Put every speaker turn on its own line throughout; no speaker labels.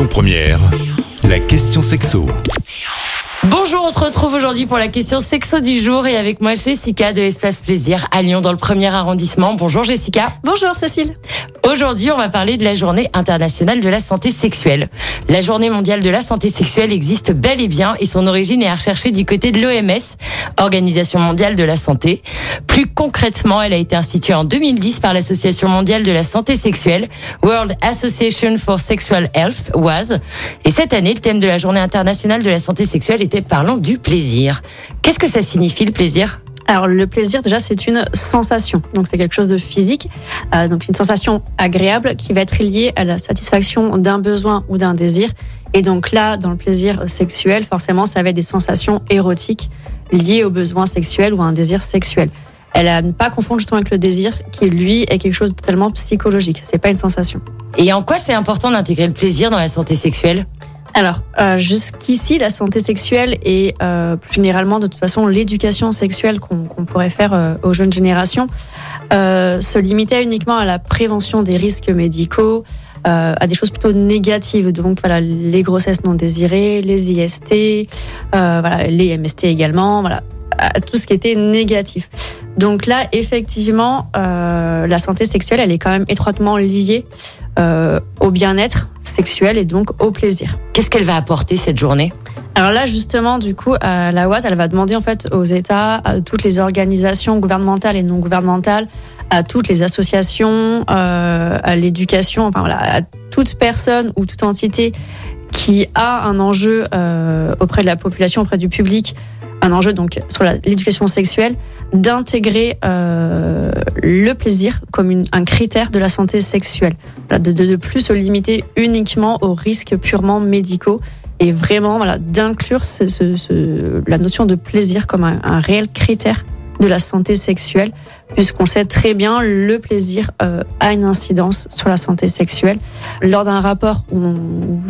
Lyon Première, la question sexo.
Bonjour, on se retrouve aujourd'hui pour la question sexo du jour et avec moi Jessica de Espace Plaisir à Lyon dans le premier arrondissement. Bonjour Jessica.
Bonjour Cécile.
Aujourd'hui, on va parler de la journée internationale de la santé sexuelle. La journée mondiale de la santé sexuelle existe bel et bien et son origine est à rechercher du côté de l'OMS, Organisation mondiale de la santé. Plus concrètement, elle a été instituée en 2010 par l'Association mondiale de la santé sexuelle, World Association for Sexual Health, WAS. Et cette année, le thème de la journée internationale de la santé sexuelle était parlons du plaisir. Qu'est-ce que ça signifie le plaisir?
Alors le plaisir déjà c'est une sensation, donc c'est quelque chose de physique, euh, donc une sensation agréable qui va être liée à la satisfaction d'un besoin ou d'un désir. Et donc là, dans le plaisir sexuel, forcément, ça va être des sensations érotiques liées au besoin sexuel ou à un désir sexuel. Elle a ne pas confondre justement avec le désir qui lui est quelque chose de totalement psychologique. C'est pas une sensation.
Et en quoi c'est important d'intégrer le plaisir dans la santé sexuelle?
Alors, euh, jusqu'ici, la santé sexuelle et euh, plus généralement, de toute façon, l'éducation sexuelle qu'on pourrait faire euh, aux jeunes générations euh, se limitait uniquement à la prévention des risques médicaux, à des choses plutôt négatives. Donc, voilà, les grossesses non désirées, les IST, voilà, les MST également, voilà, à tout ce qui était négatif. Donc là, effectivement, la santé sexuelle, elle est quand même étroitement liée au bien-être sexuelle et donc au plaisir.
Qu'est-ce qu'elle va apporter cette journée?
Alors là, justement, du coup, euh, la OAS, elle va demander en fait aux États, à toutes les organisations gouvernementales et non gouvernementales, à toutes les associations, euh, à l'éducation, enfin voilà, à toute personne ou toute entité qui a un enjeu euh, auprès de la population, auprès du public, un enjeu donc sur l'éducation sexuelle, d'intégrer euh, le plaisir comme un critère de la santé sexuelle, de, de, de, plus se limiter uniquement aux risques purement médicaux et vraiment voilà, d'inclure la notion de plaisir comme un réel critère de la santé sexuelle, puisqu'on sait très bien le plaisir euh, a une incidence sur la santé sexuelle. Lors d'un rapport ou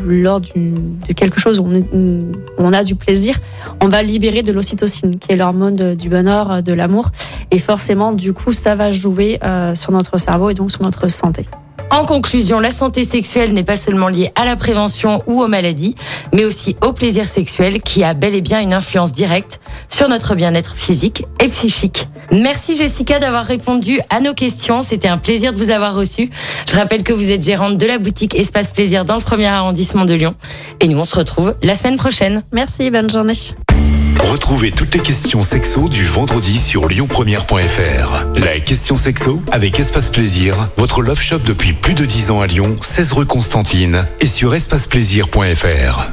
lors de quelque chose où on, est, où on, a du plaisir, on va libérer de l'ocytocine, qui est l'hormone du bonheur, de l'amour, et forcément, du coup, ça va jouer euh, sur notre cerveau et donc sur notre santé.
En conclusion, la santé sexuelle n'est pas seulement liée à la prévention ou aux maladies, mais aussi au plaisir sexuel qui a bel et bien une influence directe sur notre bien-être physique et psychique. Merci Jessica d'avoir répondu à nos questions. C'était un plaisir de vous avoir reçu. Je rappelle que vous êtes gérante de la boutique Espace Plaisir dans le premier arrondissement de Lyon. Et nous, on se retrouve la semaine prochaine.
Merci, bonne journée.
Retrouvez toutes les questions sexo du vendredi sur lyonpremière.fr. La question sexo avec Espace Plaisir, votre love shop depuis plus de 10 ans à Lyon, 16 rue Constantine et sur espaceplaisir.fr.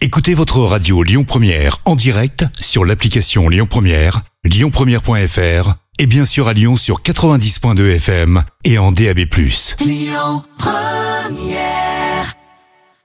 Écoutez votre radio Lyon Première en direct sur l'application Lyon Première, lyonpremière.fr et bien sûr à Lyon sur 90.2 FM et en DAB+.
Lyon Première